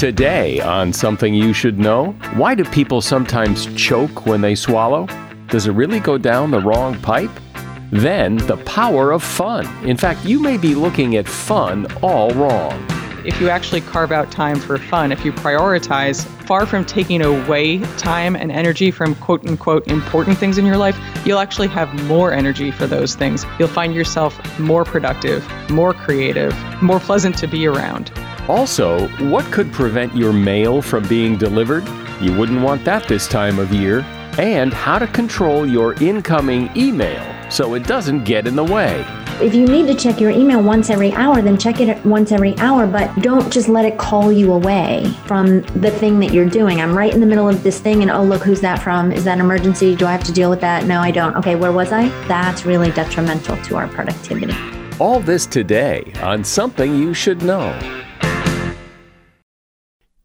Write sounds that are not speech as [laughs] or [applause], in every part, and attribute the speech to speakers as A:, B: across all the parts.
A: Today, on Something You Should Know, why do people sometimes choke when they swallow? Does it really go down the wrong pipe? Then, the power of fun. In fact, you may be looking at fun all wrong.
B: If you actually carve out time for fun, if you prioritize, far from taking away time and energy from quote unquote important things in your life, you'll actually have more energy for those things. You'll find yourself more productive, more creative, more pleasant to be around.
A: Also, what could prevent your mail from being delivered? You wouldn't want that this time of year. And how to control your incoming email so it doesn't get in the way.
C: If you need to check your email once every hour, then check it once every hour, but don't just let it call you away from the thing that you're doing. I'm right in the middle of this thing, and oh, look, who's that from? Is that an emergency? Do I have to deal with that? No, I don't. Okay, where was I? That's really detrimental to our productivity.
A: All this today on Something You Should Know.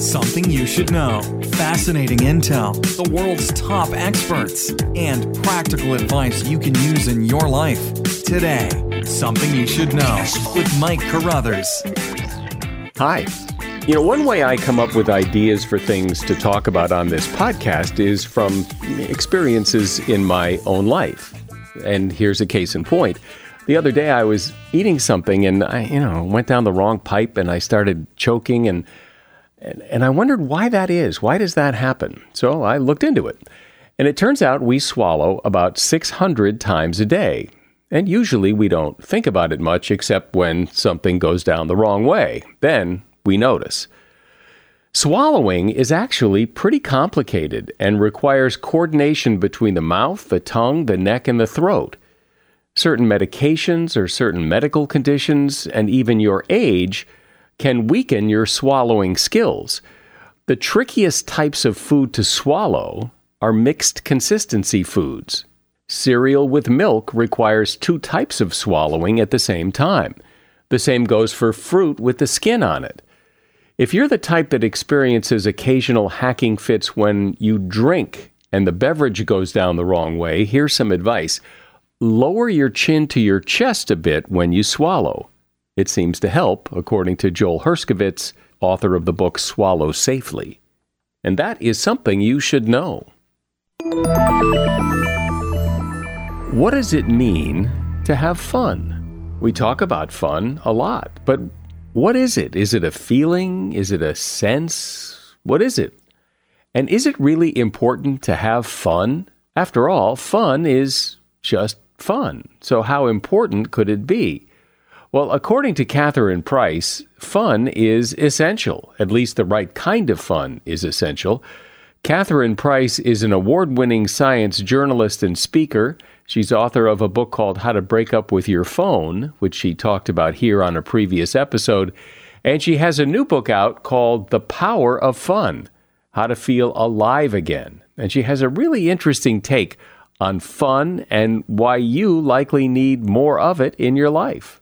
D: Something you should know. Fascinating intel, the world's top experts, and practical advice you can use in your life. Today, Something You Should Know with Mike Carruthers.
A: Hi. You know, one way I come up with ideas for things to talk about on this podcast is from experiences in my own life. And here's a case in point. The other day I was eating something and I, you know, went down the wrong pipe and I started choking and and, and I wondered why that is. Why does that happen? So I looked into it. And it turns out we swallow about 600 times a day. And usually we don't think about it much except when something goes down the wrong way. Then we notice. Swallowing is actually pretty complicated and requires coordination between the mouth, the tongue, the neck, and the throat. Certain medications or certain medical conditions, and even your age, can weaken your swallowing skills. The trickiest types of food to swallow are mixed consistency foods. Cereal with milk requires two types of swallowing at the same time. The same goes for fruit with the skin on it. If you're the type that experiences occasional hacking fits when you drink and the beverage goes down the wrong way, here's some advice. Lower your chin to your chest a bit when you swallow. It seems to help, according to Joel Herskowitz, author of the book Swallow Safely. And that is something you should know. What does it mean to have fun? We talk about fun a lot, but what is it? Is it a feeling? Is it a sense? What is it? And is it really important to have fun? After all, fun is just fun. So, how important could it be? Well, according to Catherine Price, fun is essential. At least the right kind of fun is essential. Catherine Price is an award winning science journalist and speaker. She's author of a book called How to Break Up with Your Phone, which she talked about here on a previous episode. And she has a new book out called The Power of Fun How to Feel Alive Again. And she has a really interesting take on fun and why you likely need more of it in your life.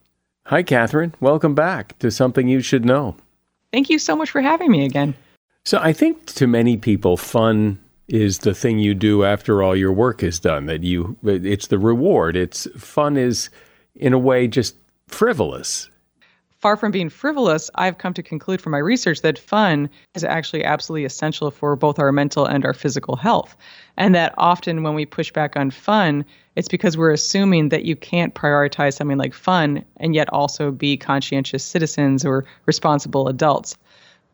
A: Hi, Catherine. Welcome back to Something You Should Know.
B: Thank you so much for having me again.
A: So I think to many people, fun is the thing you do after all your work is done. That you, it's the reward. It's fun is, in a way, just frivolous.
B: Far from being frivolous, I've come to conclude from my research that fun is actually absolutely essential for both our mental and our physical health. And that often when we push back on fun, it's because we're assuming that you can't prioritize something like fun and yet also be conscientious citizens or responsible adults.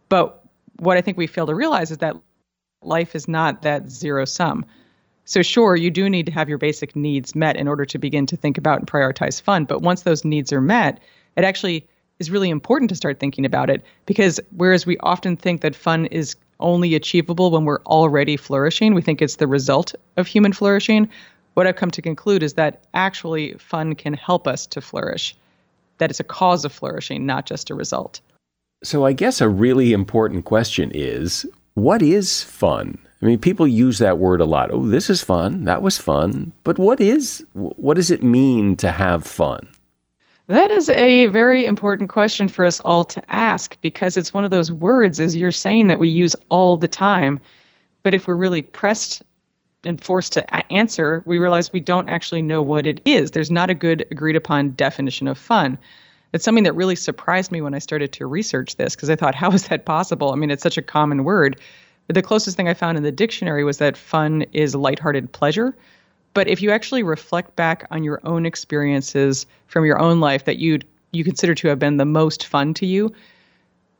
B: But what I think we fail to realize is that life is not that zero sum. So, sure, you do need to have your basic needs met in order to begin to think about and prioritize fun. But once those needs are met, it actually is really important to start thinking about it because whereas we often think that fun is only achievable when we're already flourishing, we think it's the result of human flourishing. What I've come to conclude is that actually fun can help us to flourish, that it's a cause of flourishing, not just a result.
A: So, I guess a really important question is what is fun? I mean, people use that word a lot. Oh, this is fun. That was fun. But what is what does it mean to have fun?
B: That is a very important question for us all to ask because it's one of those words, as you're saying, that we use all the time. But if we're really pressed and forced to answer, we realize we don't actually know what it is. There's not a good agreed upon definition of fun. It's something that really surprised me when I started to research this because I thought, [laughs] how is that possible? I mean, it's such a common word. But the closest thing I found in the dictionary was that fun is lighthearted pleasure. But if you actually reflect back on your own experiences from your own life that you you consider to have been the most fun to you,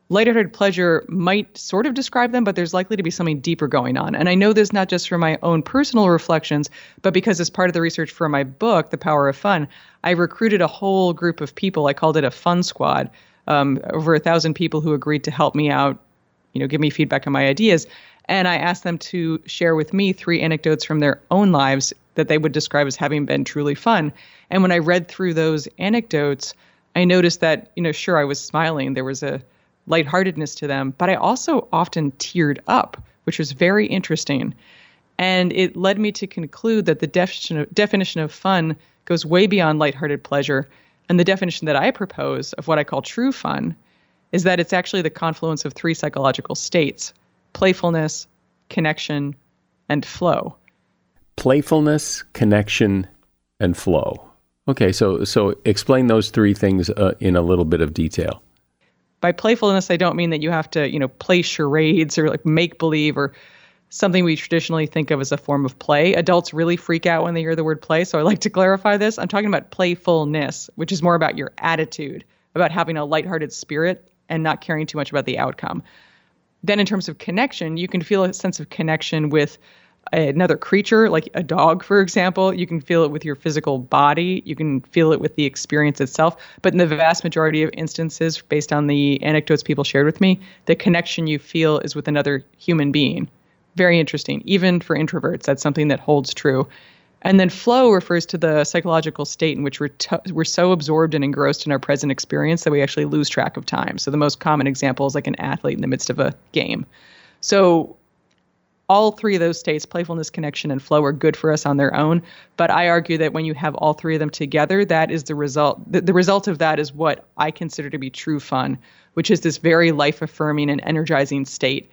B: lighthearted pleasure might sort of describe them, but there's likely to be something deeper going on. And I know this not just from my own personal reflections, but because as part of the research for my book, The Power of Fun, I recruited a whole group of people. I called it a fun squad. Um, over a thousand people who agreed to help me out, you know, give me feedback on my ideas. And I asked them to share with me three anecdotes from their own lives that they would describe as having been truly fun. And when I read through those anecdotes, I noticed that, you know, sure, I was smiling. There was a lightheartedness to them, but I also often teared up, which was very interesting. And it led me to conclude that the definition of, definition of fun goes way beyond lighthearted pleasure. And the definition that I propose of what I call true fun is that it's actually the confluence of three psychological states playfulness, connection, and flow
A: playfulness, connection, and flow. Okay, so so explain those three things uh, in a little bit of detail.
B: By playfulness, I don't mean that you have to, you know, play charades or like make believe or something we traditionally think of as a form of play. Adults really freak out when they hear the word play, so I like to clarify this. I'm talking about playfulness, which is more about your attitude, about having a lighthearted spirit and not caring too much about the outcome. Then, in terms of connection, you can feel a sense of connection with another creature, like a dog, for example. You can feel it with your physical body. You can feel it with the experience itself. But in the vast majority of instances, based on the anecdotes people shared with me, the connection you feel is with another human being. Very interesting. Even for introverts, that's something that holds true. And then flow refers to the psychological state in which we're, we're so absorbed and engrossed in our present experience that we actually lose track of time. So the most common example is like an athlete in the midst of a game. So all three of those states, playfulness, connection, and flow, are good for us on their own. But I argue that when you have all three of them together, that is the result. The, the result of that is what I consider to be true fun, which is this very life affirming and energizing state.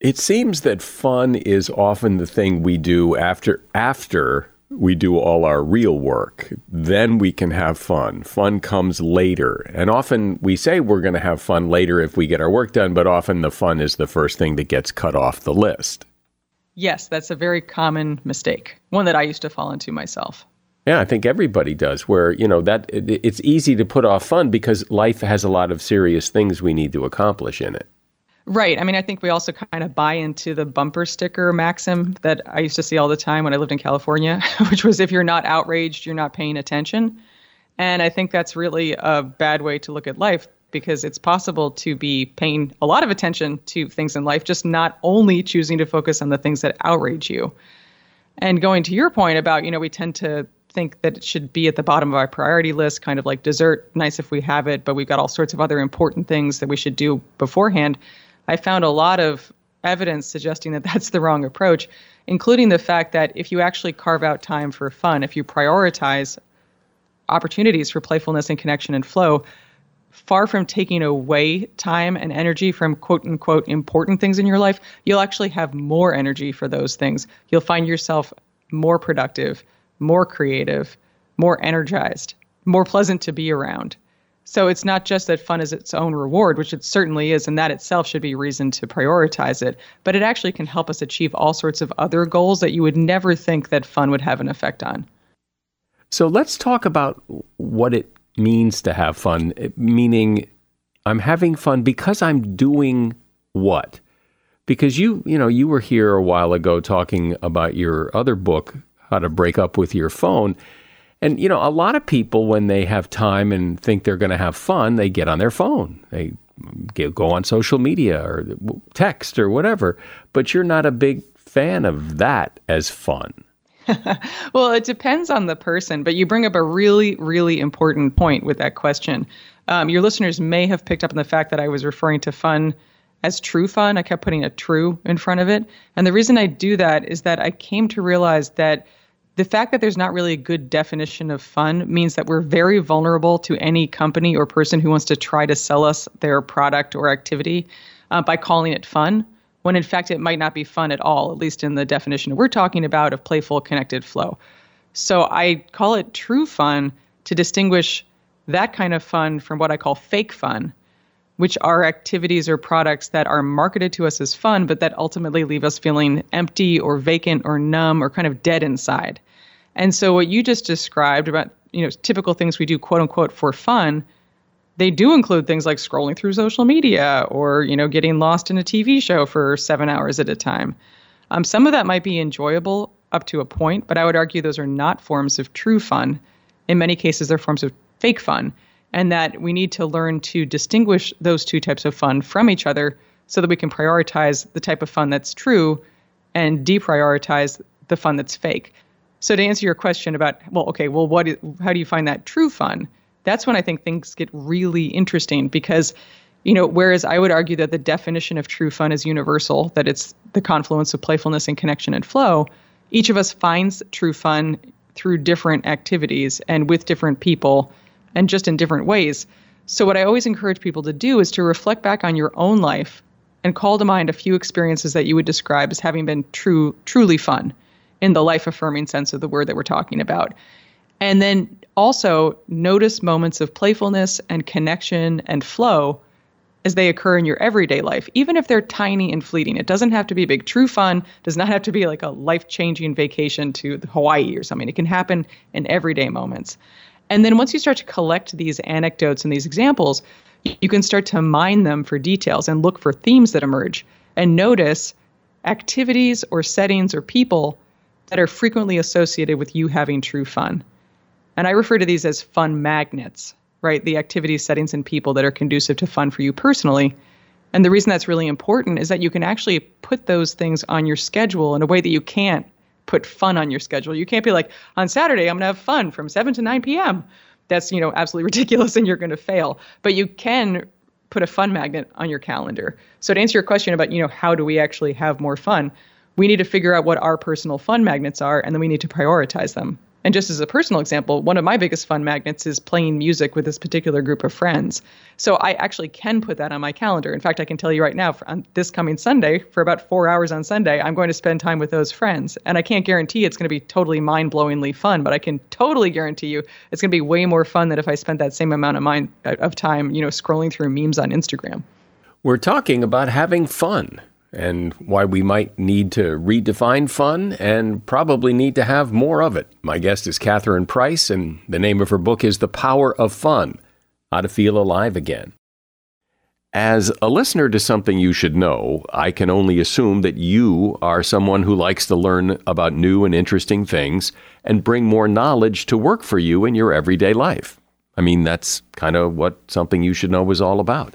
A: It seems that fun is often the thing we do after after we do all our real work. Then we can have fun. Fun comes later. And often we say we're going to have fun later if we get our work done, but often the fun is the first thing that gets cut off the list.
B: Yes, that's a very common mistake, one that I used to fall into myself.
A: Yeah, I think everybody does. Where you know that it's easy to put off fun because life has a lot of serious things we need to accomplish in it.
B: Right. I mean, I think we also kind of buy into the bumper sticker maxim that I used to see all the time when I lived in California, [laughs] which was if you're not outraged, you're not paying attention. And I think that's really a bad way to look at life because it's possible to be paying a lot of attention to things in life, just not only choosing to focus on the things that outrage you. And going to your point about, you know, we tend to think that it should be at the bottom of our priority list, kind of like dessert, nice if we have it, but we've got all sorts of other important things that we should do beforehand. I found a lot of evidence suggesting that that's the wrong approach, including the fact that if you actually carve out time for fun, if you prioritize opportunities for playfulness and connection and flow, far from taking away time and energy from quote unquote important things in your life, you'll actually have more energy for those things. You'll find yourself more productive, more creative, more energized, more pleasant to be around. So it's not just that fun is its own reward, which it certainly is, and that itself should be reason to prioritize it, but it actually can help us achieve all sorts of other goals that you would never think that fun would have an effect on.
A: So let's talk about what it means to have fun, meaning I'm having fun because I'm doing what? Because you, you know, you were here a while ago talking about your other book, How to Break Up with Your Phone. And, you know, a lot of people, when they have time and think they're going to have fun, they get on their phone. They go on social media or text or whatever. But you're not a big fan of that as fun. [laughs]
B: well, it depends on the person, but you bring up a really, really important point with that question. Um, your listeners may have picked up on the fact that I was referring to fun as true fun. I kept putting a true in front of it. And the reason I do that is that I came to realize that the fact that there's not really a good definition of fun means that we're very vulnerable to any company or person who wants to try to sell us their product or activity uh, by calling it fun, when in fact it might not be fun at all, at least in the definition we're talking about of playful connected flow. So I call it true fun to distinguish that kind of fun from what I call fake fun, which are activities or products that are marketed to us as fun, but that ultimately leave us feeling empty or vacant or numb or kind of dead inside. And so what you just described about, you know, typical things we do quote unquote for fun, they do include things like scrolling through social media or, you know, getting lost in a TV show for 7 hours at a time. Um, some of that might be enjoyable up to a point, but I would argue those are not forms of true fun. In many cases, they're forms of fake fun and that we need to learn to distinguish those two types of fun from each other so that we can prioritize the type of fun that's true and deprioritize the fun that's fake. So to answer your question about well okay, well what how do you find that true fun? That's when I think things get really interesting because you know, whereas I would argue that the definition of true fun is universal, that it's the confluence of playfulness and connection and flow, each of us finds true fun through different activities and with different people and just in different ways. So, what I always encourage people to do is to reflect back on your own life and call to mind a few experiences that you would describe as having been true, truly fun in the life affirming sense of the word that we're talking about. And then also notice moments of playfulness and connection and flow as they occur in your everyday life, even if they're tiny and fleeting. It doesn't have to be big. True fun does not have to be like a life changing vacation to Hawaii or something. It can happen in everyday moments. And then once you start to collect these anecdotes and these examples, you can start to mine them for details and look for themes that emerge and notice activities or settings or people that are frequently associated with you having true fun. And I refer to these as fun magnets, right? The activities, settings, and people that are conducive to fun for you personally. And the reason that's really important is that you can actually put those things on your schedule in a way that you can't put fun on your schedule. You can't be like, on Saturday, I'm going to have fun from 7 to 9 p.m. That's, you know, absolutely [laughs] ridiculous and you're going to fail. But you can put a fun magnet on your calendar. So to answer your question about, you know, how do we actually have more fun? We need to figure out what our personal fun magnets are and then we need to prioritize them. And just as a personal example, one of my biggest fun magnets is playing music with this particular group of friends. So I actually can put that on my calendar. In fact, I can tell you right now, on this coming Sunday, for about four hours on Sunday, I'm going to spend time with those friends. And I can't guarantee it's going to be totally mind blowingly fun, but I can totally guarantee you it's going to be way more fun than if I spent that same amount of, mind, uh, of time, you know, scrolling through memes on Instagram.
A: We're talking about having fun and why we might need to redefine fun and probably need to have more of it. My guest is Catherine Price, and the name of her book is The Power of Fun How to Feel Alive Again. As a listener to something you should know, I can only assume that you are someone who likes to learn about new and interesting things and bring more knowledge to work for you in your everyday life. I mean, that's kind of what something you should know is all about.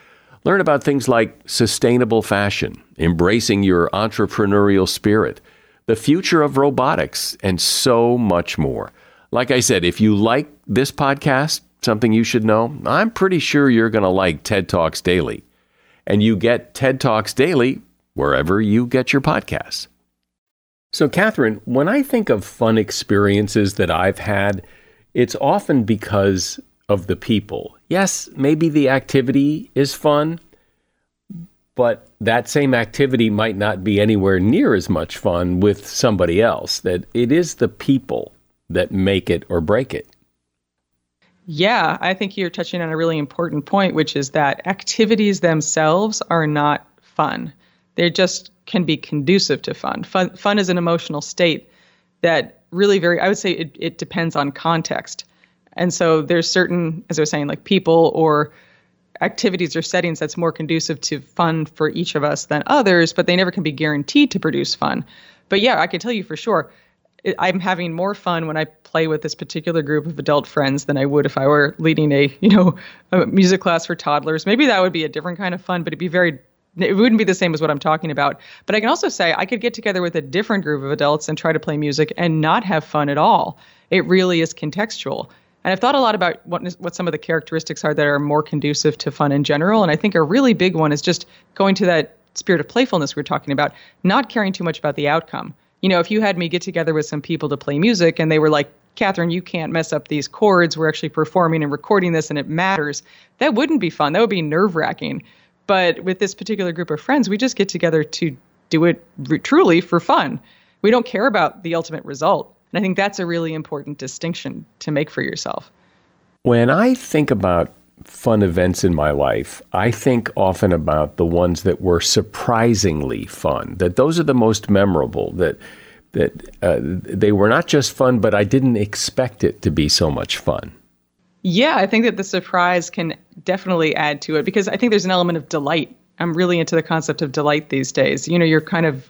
A: Learn about things like sustainable fashion, embracing your entrepreneurial spirit, the future of robotics, and so much more. Like I said, if you like this podcast, something you should know, I'm pretty sure you're going to like TED Talks Daily. And you get TED Talks Daily wherever you get your podcasts. So, Catherine, when I think of fun experiences that I've had, it's often because of the people. Yes, maybe the activity is fun, but that same activity might not be anywhere near as much fun with somebody else. That it is the people that make it or break it.
B: Yeah, I think you're touching on a really important point, which is that activities themselves are not fun. They just can be conducive to fun. Fun, fun is an emotional state that really very, I would say it, it depends on context. And so there's certain, as I was saying, like people or activities or settings that's more conducive to fun for each of us than others, but they never can be guaranteed to produce fun. But yeah, I can tell you for sure, I'm having more fun when I play with this particular group of adult friends than I would if I were leading a, you know, a music class for toddlers. Maybe that would be a different kind of fun, but it'd be very it wouldn't be the same as what I'm talking about. But I can also say I could get together with a different group of adults and try to play music and not have fun at all. It really is contextual. And I've thought a lot about what what some of the characteristics are that are more conducive to fun in general. And I think a really big one is just going to that spirit of playfulness we are talking about, not caring too much about the outcome. You know, if you had me get together with some people to play music and they were like, Catherine, you can't mess up these chords. We're actually performing and recording this and it matters. That wouldn't be fun. That would be nerve wracking. But with this particular group of friends, we just get together to do it r- truly for fun. We don't care about the ultimate result. And I think that's a really important distinction to make for yourself.
A: When I think about fun events in my life, I think often about the ones that were surprisingly fun, that those are the most memorable, that that uh, they were not just fun, but I didn't expect it to be so much fun.
B: Yeah, I think that the surprise can definitely add to it because I think there's an element of delight. I'm really into the concept of delight these days. You know, you're kind of,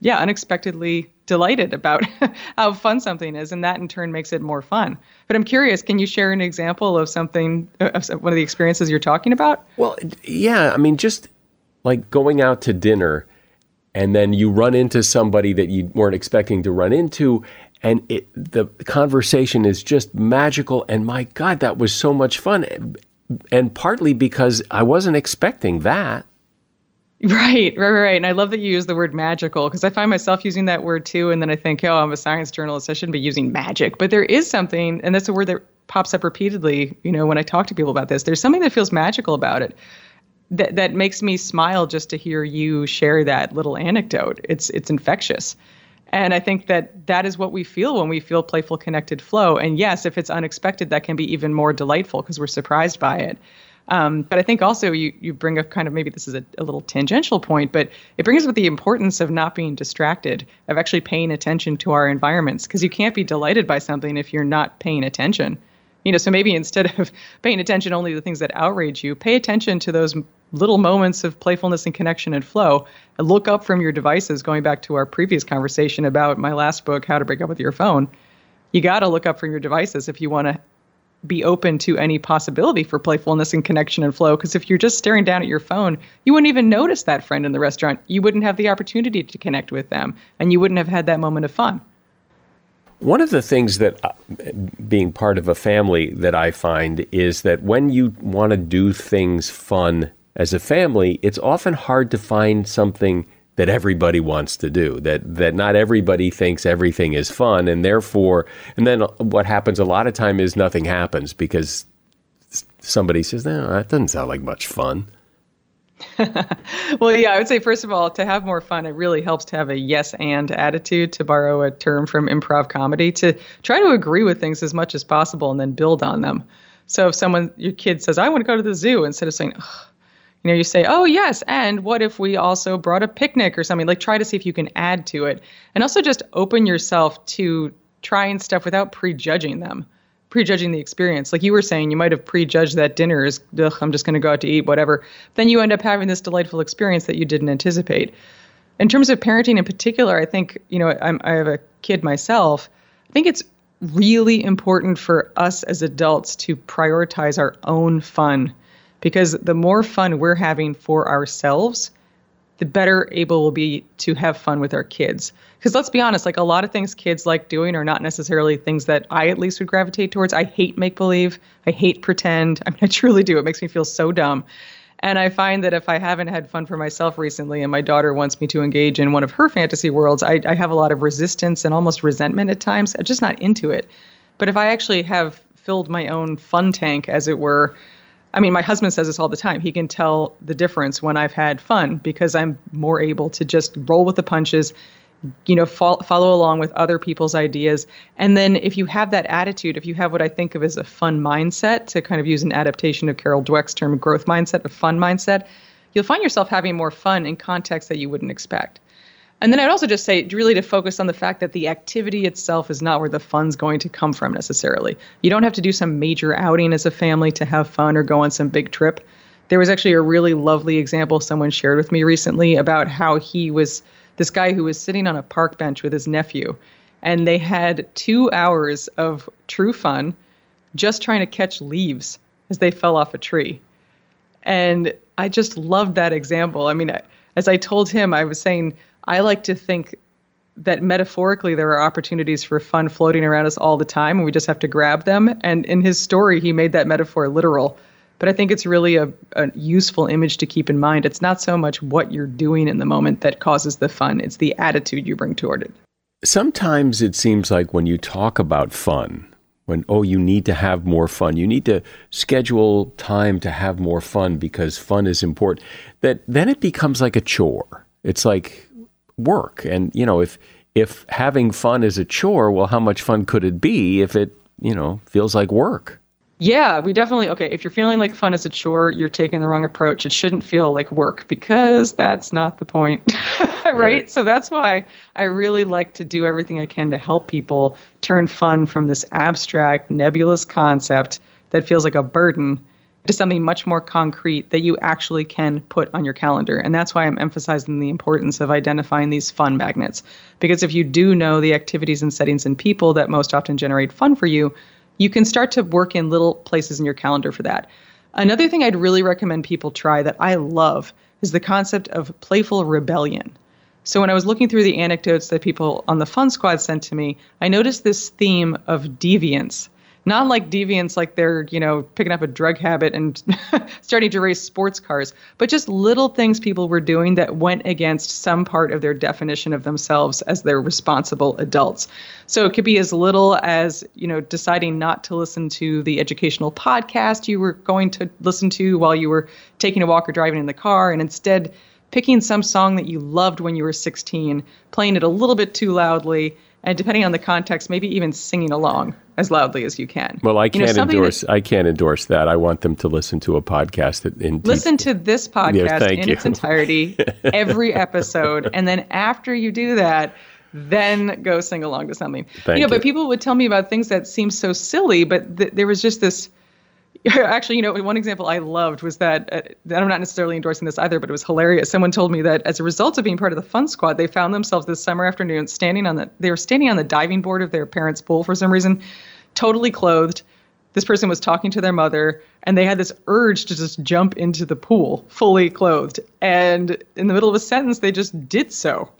B: yeah, unexpectedly delighted about [laughs] how fun something is, and that in turn makes it more fun. But I'm curious, can you share an example of something, of one of the experiences you're talking about?
A: Well, yeah, I mean, just like going out to dinner and then you run into somebody that you weren't expecting to run into and it, the conversation is just magical. And my God, that was so much fun. And partly because I wasn't expecting that.
B: Right, right, right. And I love that you use the word magical because I find myself using that word too. And then I think, oh, I'm a science journalist. I shouldn't be using magic. But there is something, and that's a word that pops up repeatedly, you know, when I talk to people about this. There's something that feels magical about it. That, that makes me smile just to hear you share that little anecdote. It's it's infectious. And I think that that is what we feel when we feel playful, connected flow. And yes, if it's unexpected, that can be even more delightful because we're surprised by it. Um, but I think also you you bring up kind of maybe this is a, a little tangential point, but it brings up the importance of not being distracted, of actually paying attention to our environments, because you can't be delighted by something if you're not paying attention. You know, so maybe instead of [laughs] paying attention only to the things that outrage you, pay attention to those little moments of playfulness and connection and flow. And look up from your devices, going back to our previous conversation about my last book, How to Break Up with Your Phone. You got to look up from your devices if you want to be open to any possibility for playfulness and connection and flow. Because if you're just staring down at your phone, you wouldn't even notice that friend in the restaurant. You wouldn't have the opportunity to connect with them, and you wouldn't have had that moment of fun.
A: One of the things that, uh, being part of a family, that I find is that when you want to do things fun as a family, it's often hard to find something that everybody wants to do that that not everybody thinks everything is fun and therefore and then what happens a lot of time is nothing happens because somebody says no that doesn't sound like much fun. [laughs]
B: Well yeah i would say first of all to have more fun it really helps to have a yes and attitude to borrow a term from improv comedy to try to agree with things as much as possible and then build on them. So if someone your kid says i want to go to the zoo instead of saying you know you say oh yes and what if we also brought a picnic or something? Like try to see if you can add to it. And also just open yourself to trying stuff without prejudging them prejudging the experience. Like you were saying you might have prejudged that dinner is ugh, i'm just going to go out to eat whatever. Then you end up having this delightful experience that you didn't anticipate. In terms of parenting in particular i think you know I'm, i have a kid myself. I think it's really important for us as adults to prioritize our own fun because the more fun we're having for ourselves, the better able we'll be to have fun with our kids. Because let's be honest, like a lot of things kids like doing are not necessarily things that I at least would gravitate towards. I hate make believe. I hate pretend. [laughs] I mean, I truly do. It makes me feel so dumb. And I find that if I haven't had fun for myself recently and my daughter wants me to engage in one of her fantasy worlds, I, I have a lot of resistance and almost resentment at times. I'm just not into it. But if I actually have filled my own fun tank, as it were, I mean, my husband says this all the time. He can tell the difference when I've had fun because I'm more able to just roll with the punches, you know, fo- follow along with other people's ideas. And then if you have that attitude, if you have what I think of as a fun mindset, to kind of use an adaptation of Carol Dweck's term growth mindset, a fun mindset, you'll find yourself having more fun in contexts that you wouldn't expect. And then I'd also just say, really, to focus on the fact that the activity itself is not where the fun's going to come from necessarily. You don't have to do some major outing as a family to have fun or go on some big trip. There was actually a really lovely example someone shared with me recently about how he was this guy who was sitting on a park bench with his nephew, and they had two hours of true fun just trying to catch leaves as they fell off a tree. And I just loved that example. I mean, as I told him, I was saying, I like to think that metaphorically there are opportunities for fun floating around us all the time and we just have to grab them. And in his story, he made that metaphor literal. But I think it's really a, a useful image to keep in mind. It's not so much what you're doing in the moment that causes the fun, it's the attitude you bring toward it.
A: Sometimes it seems like when you talk about fun, when, oh, you need to have more fun, you need to schedule time to have more fun because fun is important, that then it becomes like a chore. It's like, work. And you know, if if having fun is a chore, well, how much fun could it be if it you know feels like work?
B: Yeah, we definitely okay. If you're feeling like fun is a chore, you're taking the wrong approach. It shouldn't feel like work because that's not the point, [laughs] right? right? So that's why I really like to do everything I can to help people turn fun from this abstract, nebulous concept that feels like a burden to something much more concrete that you actually can put on your calendar. And that's why I'm emphasizing the importance of identifying these fun magnets. Because if you do know the activities and settings and people that most often generate fun for you, you can start to work in little places in your calendar for that. Another thing I'd really recommend people try that I love is the concept of playful rebellion. So when I was looking through the anecdotes that people on the Fun Squad sent to me, I noticed this theme of deviance not like deviants like they're you know picking up a drug habit and [laughs] starting to race sports cars but just little things people were doing that went against some part of their definition of themselves as their responsible adults. So it could be as little as you know deciding not to listen to the educational podcast you were going to listen to while you were taking a walk or driving in the car and instead picking some song that you loved when you were 16 playing it a little bit too loudly and depending on the context, maybe even singing along as loudly as you can.
A: Well, I can't you know, endorse. That, I can't endorse that. I want them to listen to a podcast. That in
B: listen to this podcast yeah, in you. its entirety, [laughs] every episode, and then after you do that, then go sing along to something.
A: Thank
B: you know,
A: you.
B: but people would tell me about things that seem so silly, but th- there was just this [laughs] Actually, you know, one example I loved was that uh, I'm not necessarily endorsing this either, but it was hilarious. Someone told me that as a result of being part of the Fun Squad, they found themselves this summer afternoon standing on the they were standing on the diving board of their parents' pool for some reason, totally clothed. This person was talking to their mother, and they had this urge to just jump into the pool fully clothed. And in the middle of a sentence, they just did so.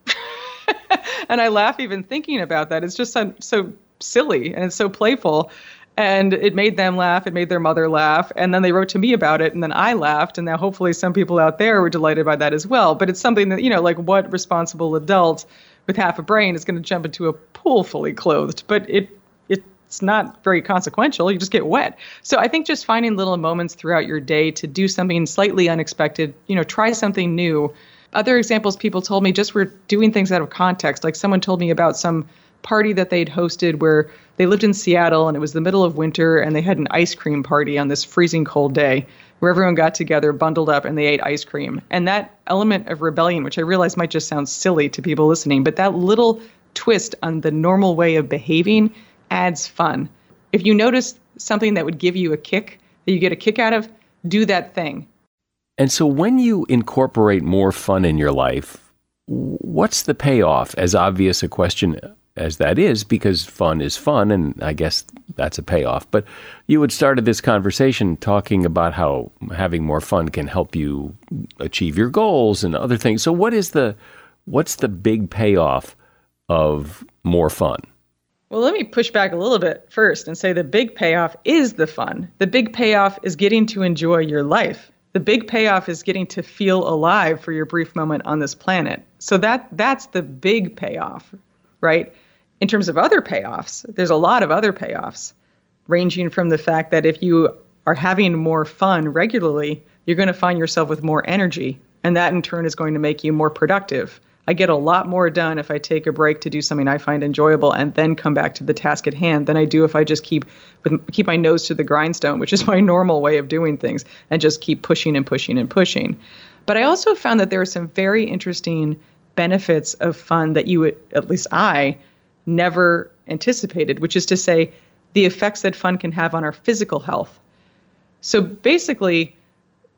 B: [laughs] and I laugh even thinking about that. It's just so, so silly and it's so playful and it made them laugh it made their mother laugh and then they wrote to me about it and then i laughed and now hopefully some people out there were delighted by that as well. But it's something that you know like what responsible adult with half a brain is going to jump into a pool fully clothed? But it it's not very consequential you just get wet. So i think just finding little moments throughout your day to do something slightly unexpected you know try something new. Other examples people told me just were doing things out of context like someone told me about some party that they'd hosted where they lived in Seattle and it was the middle of winter and they had an ice cream party on this freezing cold day where everyone got together, bundled up, and they ate ice cream. And that element of rebellion, which I realize might just sound silly to people listening, but that little twist on the normal way of behaving adds fun. If you notice something that would give you a kick, that you get a kick out of, do that thing.
A: And so when you incorporate more fun in your life, what's the payoff? As obvious a question as that is because fun is fun and I guess that's a payoff. But you had started this conversation talking about how having more fun can help you achieve your goals and other things. So what is the what's the big payoff of more fun?
B: Well, let me push back a little bit first and say the big payoff is the fun. The big payoff is getting to enjoy your life. The big payoff is getting to feel alive for your brief moment on this planet. So that that's the big payoff, right? In terms of other payoffs, there's a lot of other payoffs, ranging from the fact that if you are having more fun regularly, you're going to find yourself with more energy, and that in turn is going to make you more productive. I get a lot more done if I take a break to do something I find enjoyable and then come back to the task at hand than I do if I just keep keep my nose to the grindstone, which is [laughs] my normal way of doing things, and just keep pushing and pushing and pushing. But I also found that there are some very interesting benefits of fun that you would, at least I, never anticipated, which is to say, the effects that fun can have on our physical health. So basically,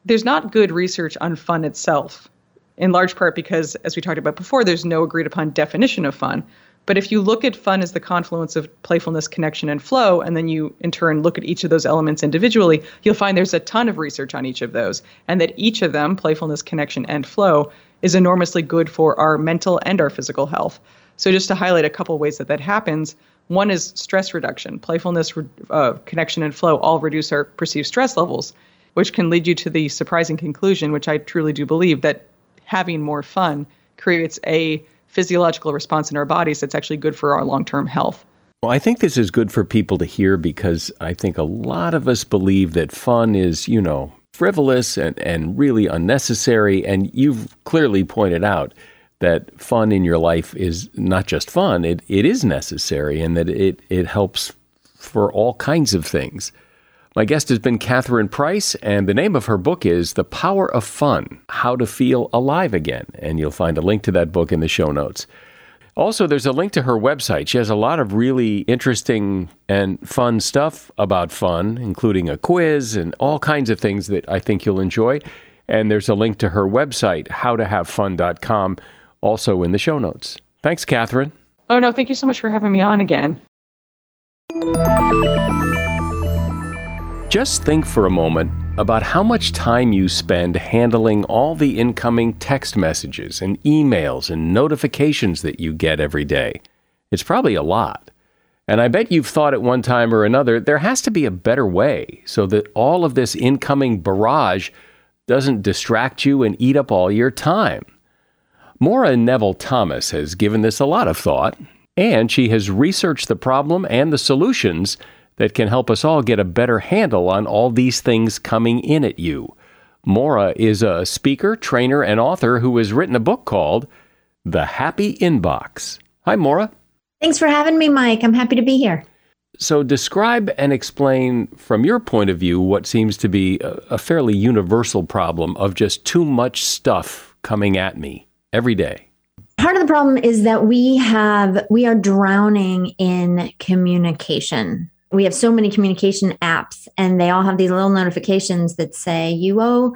B: there's not good research on fun itself in large part because, as we talked about before, there's no agreed upon definition of fun. But if you look at fun as the confluence of playfulness, connection, and flow, and then you in turn look at each of those elements individually, you'll find there's a ton of research on each of those, and that each of them, playfulness, connection, and flow, is enormously good for our mental and our physical health. So, just to highlight a couple ways that that happens, one is stress reduction. Playfulness, uh, connection, and flow all reduce our perceived stress levels, which can lead you to the surprising conclusion, which I truly do believe, that having more fun creates a physiological response in our bodies that's actually good for our long term health.
A: Well, I think this is good for people to hear because I think a lot of us believe that fun is, you know, frivolous and, and really unnecessary. And you've clearly pointed out that fun in your life is not just fun, it, it is necessary and that it, it helps for all kinds of things. My guest has been Catherine Price, and the name of her book is The Power of Fun How to Feel Alive Again. And you'll find a link to that book in the show notes. Also, there's a link to her website. She has a lot of really interesting and fun stuff about fun, including a quiz and all kinds of things that I think you'll enjoy. And there's a link to her website, howtohavefun.com, also in the show notes. Thanks, Catherine.
B: Oh, no, thank you so much for having me on again.
A: Just think for a moment about how much time you spend handling all the incoming text messages and emails and notifications that you get every day. It's probably a lot. And I bet you've thought at one time or another there has to be a better way so that all of this incoming barrage doesn't distract you and eat up all your time. Maura Nevel Thomas has given this a lot of thought, and she has researched the problem and the solutions that can help us all get a better handle on all these things coming in at you. Maura is a speaker, trainer, and author who has written a book called The Happy Inbox. Hi, Maura.
C: Thanks for having me, Mike. I'm happy to be here.
A: So, describe and explain from your point of view what seems to be a, a fairly universal problem of just too much stuff coming at me every day.
C: Part of the problem is that we have we are drowning in communication. We have so many communication apps and they all have these little notifications that say you owe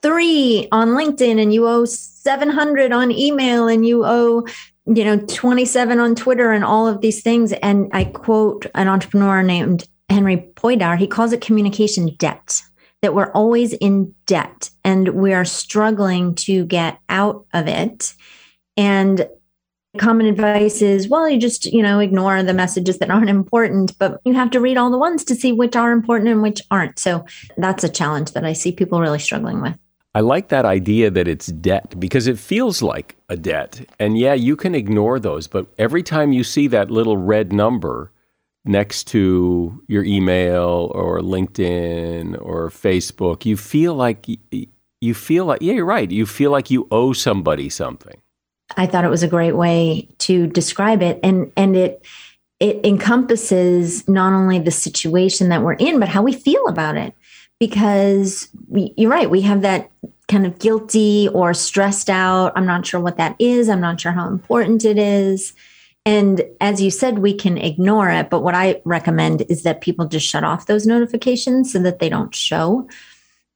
C: three on LinkedIn and you owe 700 on email and you owe you know 27 on Twitter and all of these things. And I quote an entrepreneur named Henry Poydar. He calls it communication debt that we're always in debt and we are struggling to get out of it. And common advice is well you just you know ignore the messages that aren't important but you have to read all the ones to see which are important and which aren't. So that's a challenge that i see people really struggling with.
A: I like that idea that it's debt because it feels like a debt. And yeah, you can ignore those, but every time you see that little red number next to your email or LinkedIn or Facebook, you feel like you feel like yeah, you're right. You feel like you owe somebody something.
C: I thought it was a great way to describe it, and and it it encompasses not only the situation that we're in, but how we feel about it. Because we, you're right, we have that kind of guilty or stressed out. I'm not sure what that is. I'm not sure how important it is. And as you said, we can ignore it. But what I recommend is that people just shut off those notifications so that they don't show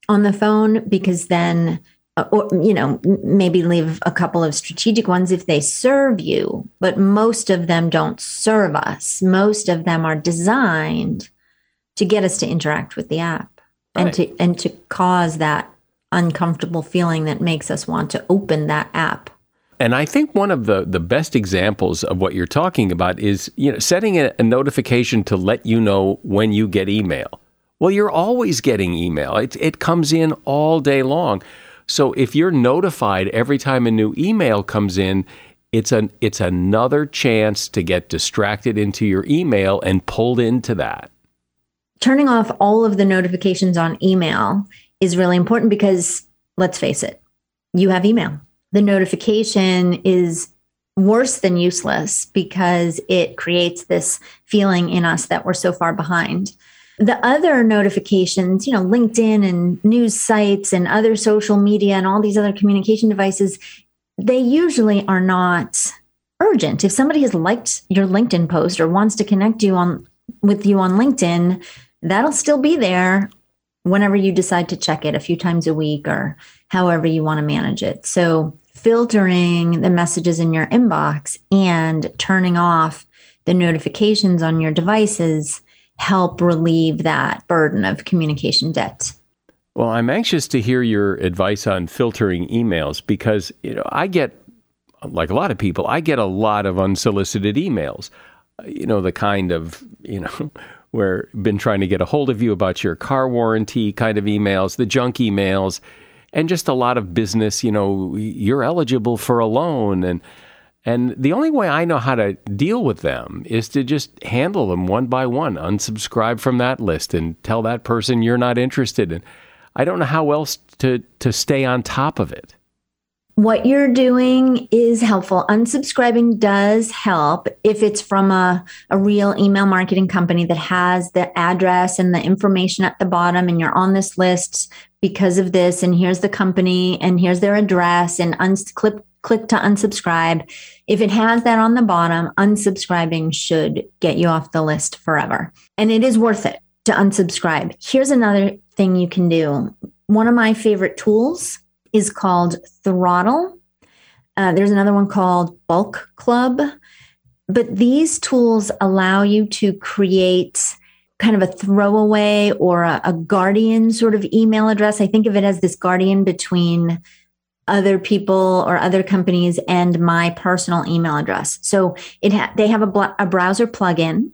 C: on the phone, because then uh, or you know maybe leave a couple of strategic ones if they serve you but most of them don't serve us most of them are designed to get us to interact with the app right. and to and to cause that uncomfortable feeling that makes us want to open that app
A: and I think one of the, the best examples of what you're talking about is you know setting a, a notification to let you know when you get email. Well, you're always getting email. It, it comes in all day long. So if you're notified every time a new email comes in, it's an it's another chance to get distracted into your email and pulled into that.
C: Turning off all of the notifications on email is really important because let's face it, you have email. The notification is worse than useless because it creates this feeling in us that we're so far behind. The other notifications, you know, LinkedIn and news sites and other social media and all these other communication devices, they usually are not urgent. If somebody has liked your LinkedIn post or wants to connect you on with you on LinkedIn, that'll still be there whenever you decide to check it a few times a week or however you want to manage it. So, filtering the messages in your inbox and turning off the notifications on your devices help relieve that burden of communication debt.
A: Well, I'm anxious to hear your advice on filtering emails because, you know, I get like a lot of people, I get a lot of unsolicited emails. You know, the kind of, you know, [laughs] where been trying to get a hold of you about your car warranty kind of emails, the junk emails, and just a lot of business, you know, you're eligible for a loan and and the only way I know how to deal with them is to just handle them one by one, unsubscribe from that list and tell that person you're not interested in. I don't know how else to, to stay on top of it.
C: What you're doing is helpful. Unsubscribing does help if it's from a, a real email marketing company that has the address and the information at the bottom, and you're on this list because of this. And here's the company, and here's their address, and uns- click, click to unsubscribe if it has that on the bottom, unsubscribing should get you off the list forever. And it is worth it to unsubscribe. Here's another thing you can do. One of my favorite tools is called throttle Uh, there's another one called Bulk Club. But these tools allow you to create kind of a throwaway or a, a guardian sort of email address. I think of it as this guardian between other people or other companies and my personal email address. So it ha- they have a, a browser plugin.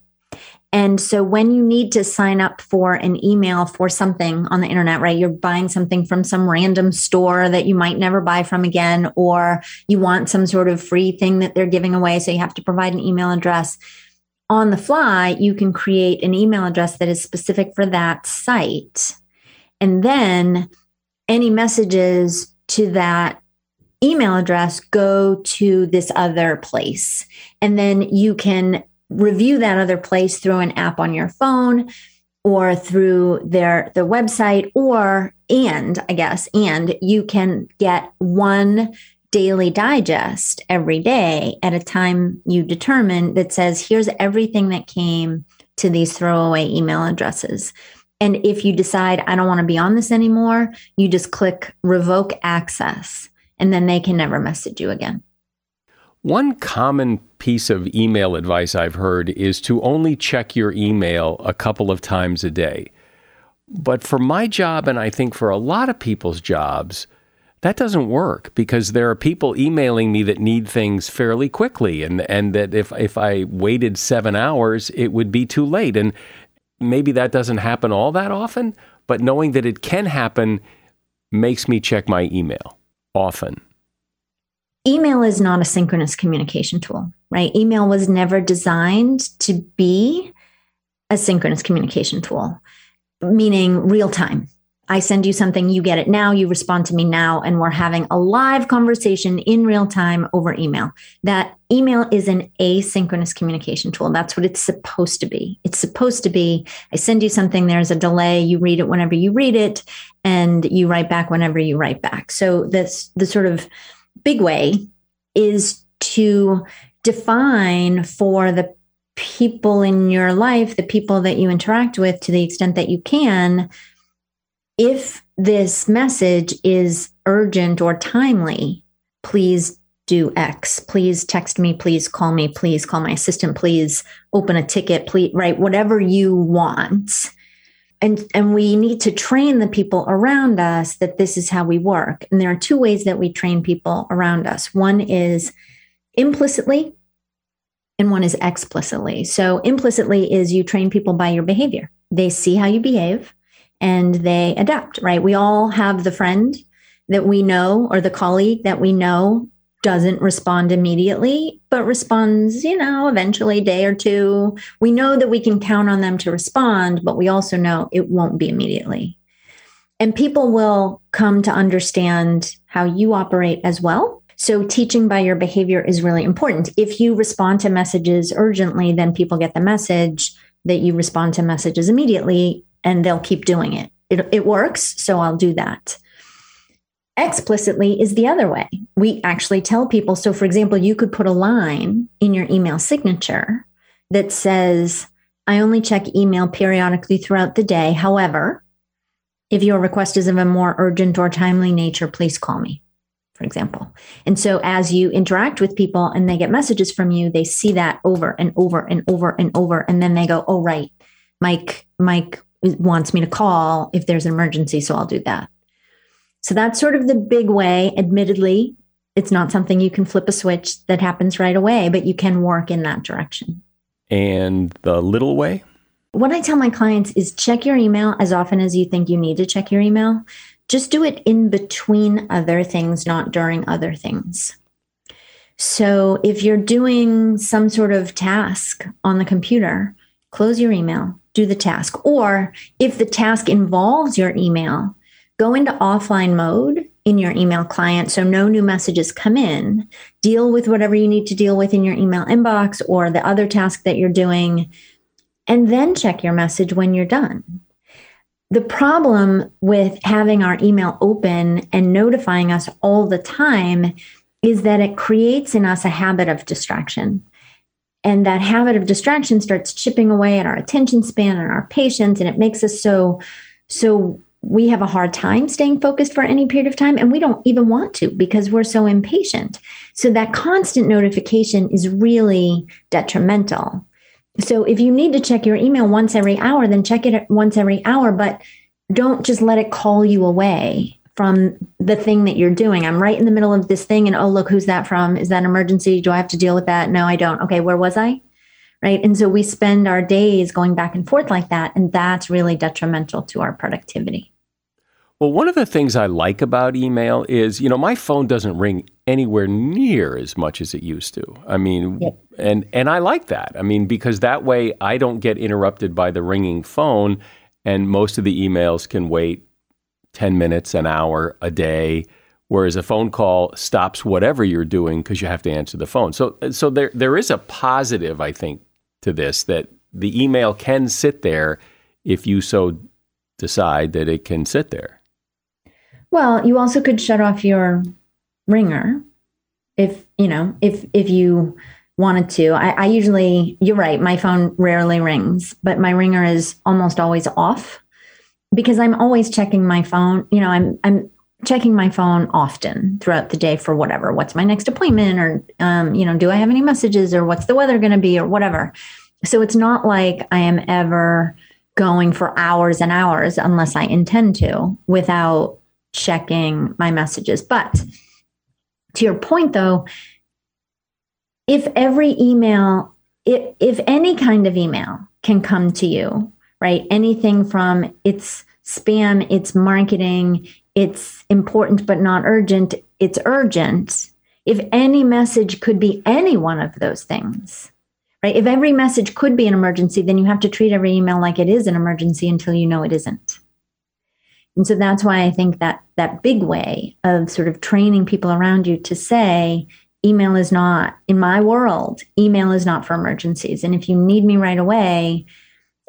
C: And so when you need to sign up for an email for something on the internet, right? You're buying something from some random store that you might never buy from again, or you want some sort of free thing that they're giving away. So you have to provide an email address. On the fly, you can create an email address that is specific for that site. And then any messages to that email address go to this other place. And then you can review that other place through an app on your phone or through their the website or and I guess and you can get one daily digest every day at a time you determine that says here's everything that came to these throwaway email addresses. And if you decide, I don't want to be on this anymore, you just click revoke access and then they can never message you again.
A: One common piece of email advice I've heard is to only check your email a couple of times a day. But for my job, and I think for a lot of people's jobs, that doesn't work because there are people emailing me that need things fairly quickly and, and that if, if I waited seven hours, it would be too late. And maybe that doesn't happen all that often, but knowing that it can happen makes me check my email often.
C: Email is not a synchronous communication tool, right? Email was never designed to be a synchronous communication tool, meaning real time. I send you something, you get it now, you respond to me now, and we're having a live conversation in real time over email. That email is an asynchronous communication tool. That's what it's supposed to be. It's supposed to be I send you something, there's a delay, you read it whenever you read it, and you write back whenever you write back. So this the sort of big way is to define for the people in your life, the people that you interact with to the extent that you can, if this message is urgent or timely, please do X. Please text me. Please call me. Please call my assistant. Please open a ticket. Please, right? Whatever you want. And, and we need to train the people around us that this is how we work. And there are two ways that we train people around us. One is implicitly, and one is explicitly. So, implicitly is you train people by your behavior. They see how you behave and they adapt, right? We all have the friend that we know or the colleague that we know doesn't respond immediately, but responds, you know, eventually day or two. We know that we can count on them to respond, but we also know it won't be immediately. And people will come to understand how you operate as well. So, teaching by your behavior is really important. If you respond to messages urgently, then people get the message that you respond to messages immediately and they'll keep doing it. It, it works, so I'll do that explicitly is the other way. We actually tell people. So, for example, you could put a line in your email signature that says, I only check email periodically throughout the day. However, if your request is of a more urgent or timely nature, please call me, for example. And so, as you interact with people and they get messages from you, they see that over and over and over and over. And then they go, Oh, right, Mike, Mike wants me to call if there's an emergency. So I'll do that. So that's sort of the big way. Admittedly, it's not something you can flip a switch that happens right away, but you can work in that direction.
A: And the little way?
C: What I tell my clients is check your email as often as you think you need to check your email. Just do it in between other things, not during other things. So if you're doing some sort of task on the computer, close your email, do the task. Or if the task involves your email, go into offline mode in your email client so no new messages come in. Deal with whatever you need to deal with in your email inbox or the other task that you're doing, and then check your message when you're done. The problem with having our email open and notifying us all the time is that it creates in us a habit of distraction. And that habit of distraction starts chipping away at our attention span and our patience, and it makes us so so we have a hard time staying focused for any period of time and we don't even want to because we're so impatient. So that constant notification is really detrimental. So if you need to check your email once every hour, then check it once every hour, but don't just let it call you away from the thing that you're doing. I'm right in the middle of this thing and oh look who's that from? Is that an emergency? Do I have to deal with that? No, I don't. Okay, where was I? Right? And so we spend our days going back and forth like that and that's really detrimental to our productivity.
A: Well, one of the things I like about email is, you know, my phone doesn't ring anywhere near as much as it used to. I mean, yep. and and I like that. I mean, because that way I don't get interrupted by the ringing phone and most of the emails can wait 10 minutes, an hour, a day, whereas a phone call stops whatever you're doing because you have to answer the phone. So so there there is a positive I think to this that the email can sit there if you so decide that it can sit there.
C: Well, you also could shut off your ringer if, you know, if if you wanted to. I, I usually, you're right, my phone rarely rings, but my ringer is almost always off because I'm always checking my phone. You know, I'm I'm checking my phone often throughout the day for whatever. What's my next appointment, or um, you know, do I have any messages, or what's the weather going to be, or whatever. So it's not like I am ever going for hours and hours unless I intend to without checking my messages. But to your point, though, if every email, if, if any kind of email can come to you, right? Anything from it's spam, it's marketing, it's important but not urgent, it's urgent. If any message could be any one of those things, right? If every message could be an emergency, then you have to treat every email like it is an emergency until you know it isn't. And so that's why I think that that big way of sort of training people around you to say, email is not in my world, email is not for emergencies. And if you need me right away,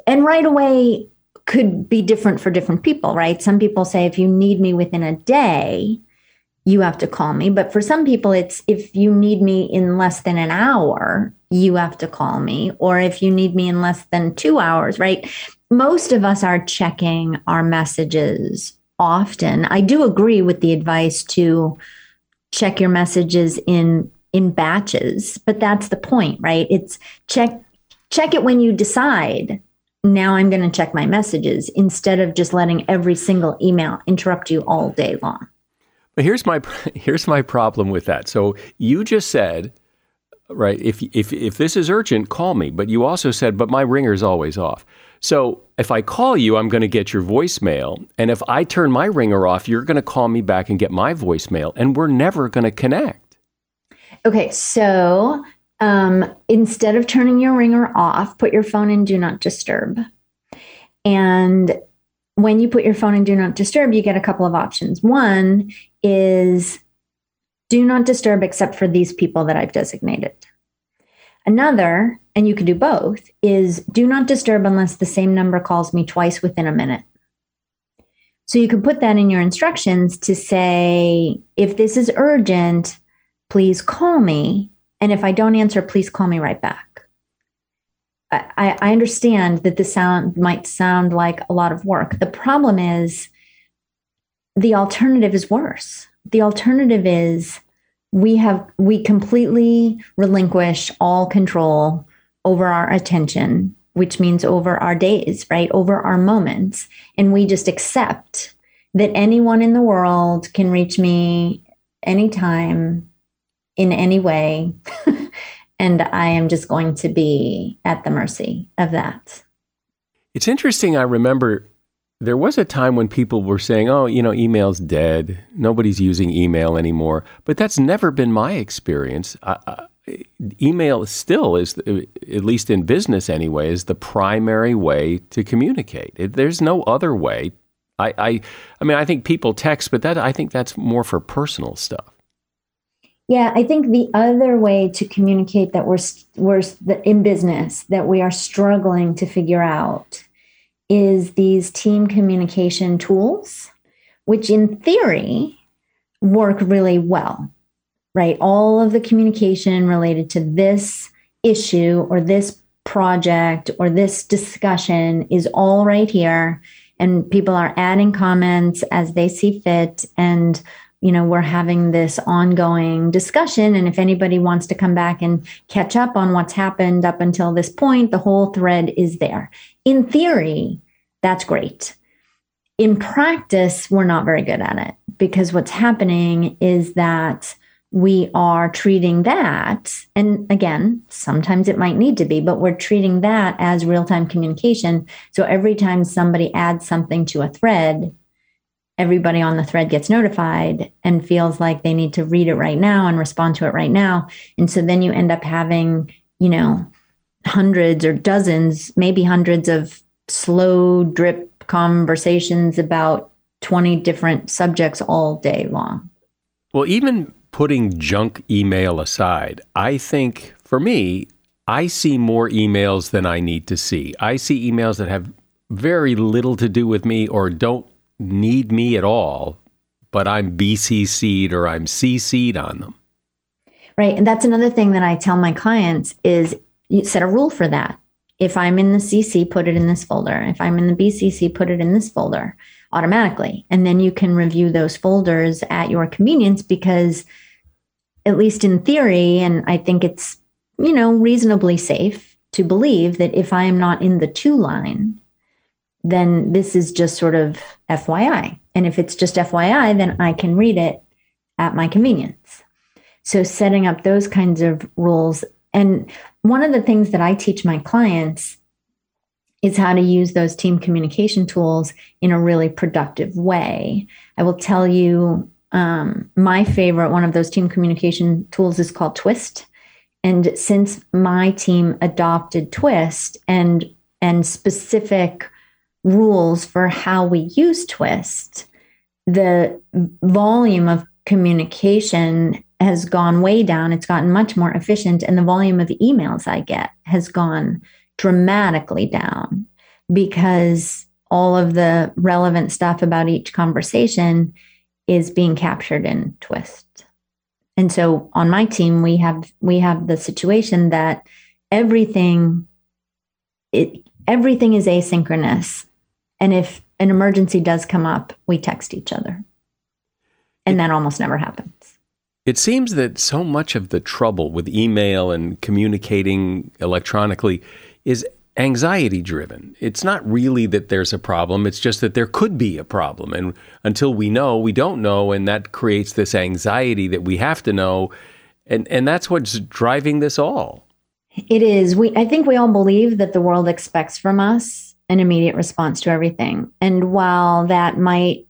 C: and right away could be different for different people, right? Some people say if you need me within a day, you have to call me. But for some people, it's if you need me in less than an hour, you have to call me. Or if you need me in less than two hours, right? most of us are checking our messages often. I do agree with the advice to check your messages in in batches, but that's the point, right? It's check check it when you decide now I'm going to check my messages instead of just letting every single email interrupt you all day long.
A: But here's my [laughs] here's my problem with that. So you just said, right? If if if this is urgent, call me. But you also said, but my ringer's always off. So if I call you, I'm going to get your voicemail, and if I turn my ringer off, you're going to call me back and get my voicemail, and we're never going to connect.
C: Okay, so um, instead of turning your ringer off, put your phone in do not disturb. And when you put your phone in do not disturb, you get a couple of options. One is do not disturb except for these people that I've designated. Another, and you can do both, is do not disturb unless the same number calls me twice within a minute. So you can put that in your instructions to say, if this is urgent, please call me. And if I don't answer, please call me right back. I, I understand that the sound might sound like a lot of work. The problem is the alternative is worse. The alternative is we have we completely relinquish all control over our attention, which means over our days, right? Over our moments. And we just accept that anyone in the world can reach me anytime in any way. [laughs] and I am just going to be at the mercy of that.
A: It's interesting. I remember there was a time when people were saying, oh, you know, email's dead. Nobody's using email anymore. But that's never been my experience. email still is, at least in business anyway, is the primary way to communicate. there's no other way. I, I, I mean, I think people text, but that I think that's more for personal stuff.
C: Yeah, I think the other way to communicate that we're we're in business that we are struggling to figure out is these team communication tools, which in theory work really well. Right? All of the communication related to this issue or this project or this discussion is all right here and people are adding comments as they see fit and you know, we're having this ongoing discussion. And if anybody wants to come back and catch up on what's happened up until this point, the whole thread is there. In theory, that's great. In practice, we're not very good at it because what's happening is that we are treating that, and again, sometimes it might need to be, but we're treating that as real time communication. So every time somebody adds something to a thread, everybody on the thread gets notified and feels like they need to read it right now and respond to it right now. And so then you end up having, you know, hundreds or dozens, maybe hundreds of slow drip conversations about 20 different subjects all day long.
A: Well, even putting junk email aside, I think for me, I see more emails than I need to see. I see emails that have very little to do with me or don't need me at all, but I'm BCC'd or I'm CC'd on them.
C: Right. And that's another thing that I tell my clients is you set a rule for that. If I'm in the CC, put it in this folder. If I'm in the BCC, put it in this folder automatically. And then you can review those folders at your convenience because, at least in theory, and I think it's, you know, reasonably safe to believe that if I am not in the to line, then this is just sort of FYI. And if it's just FYI, then I can read it at my convenience. So setting up those kinds of rules. And one of the things that I teach my clients is how to use those team communication tools in a really productive way. I will tell you um, my favorite one of those team communication tools is called Twist. And since my team adopted Twist and and specific rules for how we use twist the volume of communication has gone way down. It's gotten much more efficient and the volume of emails i get has gone dramatically down because all of the relevant stuff about each conversation is being captured in twist and so on my team we have we have the situation that everything it everything is asynchronous and if an emergency does come up, we text each other. And that almost never happens.
A: It seems that so much of the trouble with email and communicating electronically is anxiety driven. It's not really that there's a problem, it's just that there could be a problem. And until we know, we don't know. And that creates this anxiety that we have to know. And, and that's what's driving this all.
C: It is. We I think we all believe that the world expects from us an immediate response to everything. And while that might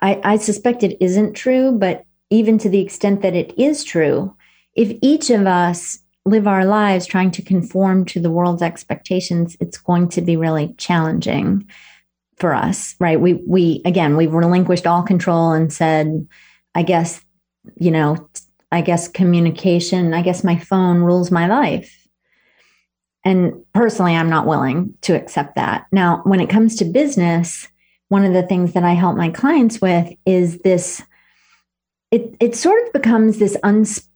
C: I, I suspect it isn't true, but even to the extent that it is true, if each of us live our lives trying to conform to the world's expectations, it's going to be really challenging for us, right? We we again we've relinquished all control and said, I guess, you know, I guess communication, I guess my phone rules my life. And personally, I'm not willing to accept that. Now, when it comes to business, one of the things that I help my clients with is this it it sort of becomes this unspoken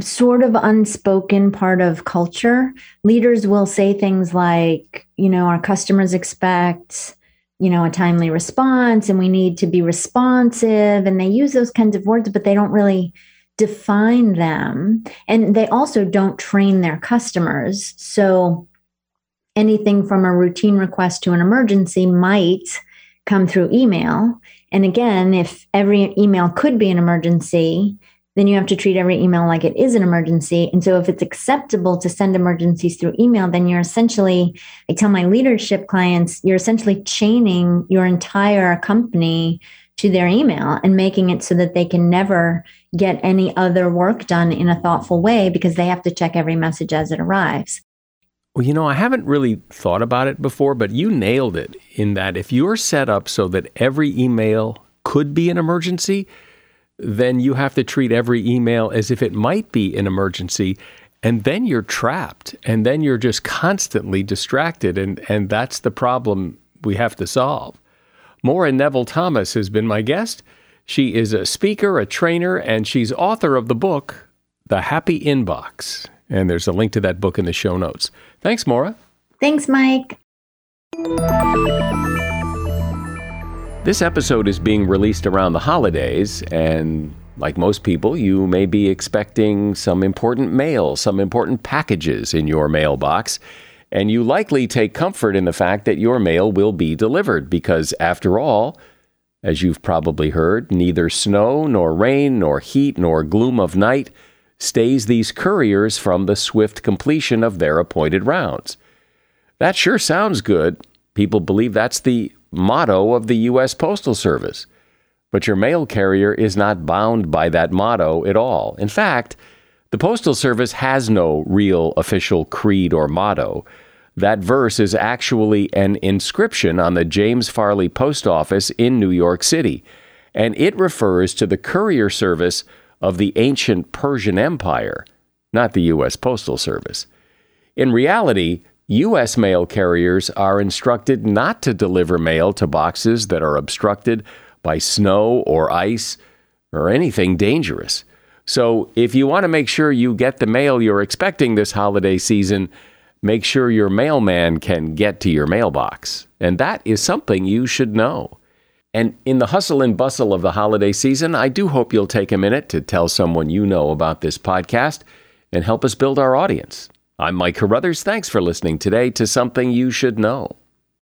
C: sort of unspoken part of culture. Leaders will say things like, you know, our customers expect, you know, a timely response and we need to be responsive. And they use those kinds of words, but they don't really define them. And they also don't train their customers. So anything from a routine request to an emergency might come through email. And again, if every email could be an emergency, then you have to treat every email like it is an emergency. And so if it's acceptable to send emergencies through email, then you're essentially, I tell my leadership clients, you're essentially chaining your entire company to their email and making it so that they can never get any other work done in a thoughtful way because they have to check every message as it arrives.
A: Well, you know, I haven't really thought about it before, but you nailed it in that if you're set up so that every email could be an emergency, then you have to treat every email as if it might be an emergency. And then you're trapped. And then you're just constantly distracted. And, and that's the problem we have to solve. Maura Nevel Thomas has been my guest. She is a speaker, a trainer, and she's author of the book, The Happy Inbox. And there's a link to that book in the show notes. Thanks, Maura.
C: Thanks, Mike.
A: This episode is being released around the holidays, and like most people, you may be expecting some important mail, some important packages in your mailbox. And you likely take comfort in the fact that your mail will be delivered because, after all, as you've probably heard, neither snow, nor rain, nor heat, nor gloom of night stays these couriers from the swift completion of their appointed rounds. That sure sounds good. People believe that's the motto of the U.S. Postal Service. But your mail carrier is not bound by that motto at all. In fact, the Postal Service has no real official creed or motto. That verse is actually an inscription on the James Farley Post Office in New York City, and it refers to the courier service of the ancient Persian Empire, not the U.S. Postal Service. In reality, U.S. mail carriers are instructed not to deliver mail to boxes that are obstructed by snow or ice or anything dangerous. So, if you want to make sure you get the mail you're expecting this holiday season, make sure your mailman can get to your mailbox. And that is something you should know. And in the hustle and bustle of the holiday season, I do hope you'll take a minute to tell someone you know about this podcast and help us build our audience. I'm Mike Carruthers. Thanks for listening today to Something You Should Know.